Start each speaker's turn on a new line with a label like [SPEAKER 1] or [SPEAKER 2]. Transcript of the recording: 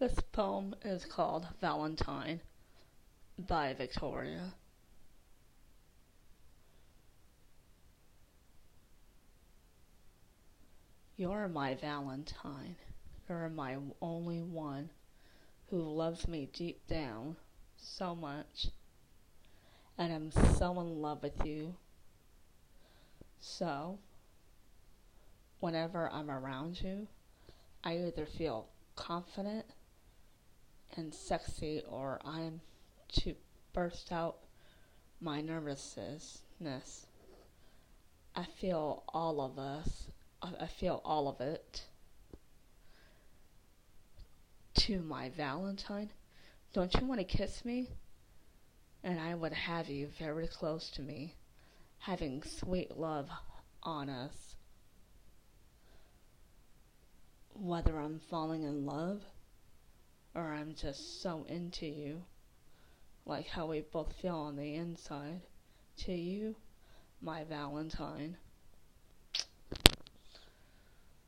[SPEAKER 1] This poem is called Valentine by Victoria. You're my Valentine. You're my only one who loves me deep down so much. And I'm so in love with you. So, whenever I'm around you, I either feel confident and sexy or I'm to burst out my nervousness. I feel all of us, I feel all of it. To my Valentine, don't you want to kiss me? And I would have you very close to me, having sweet love on us. Whether I'm falling in love or I'm just so into you, like how we both feel on the inside. To you, my Valentine.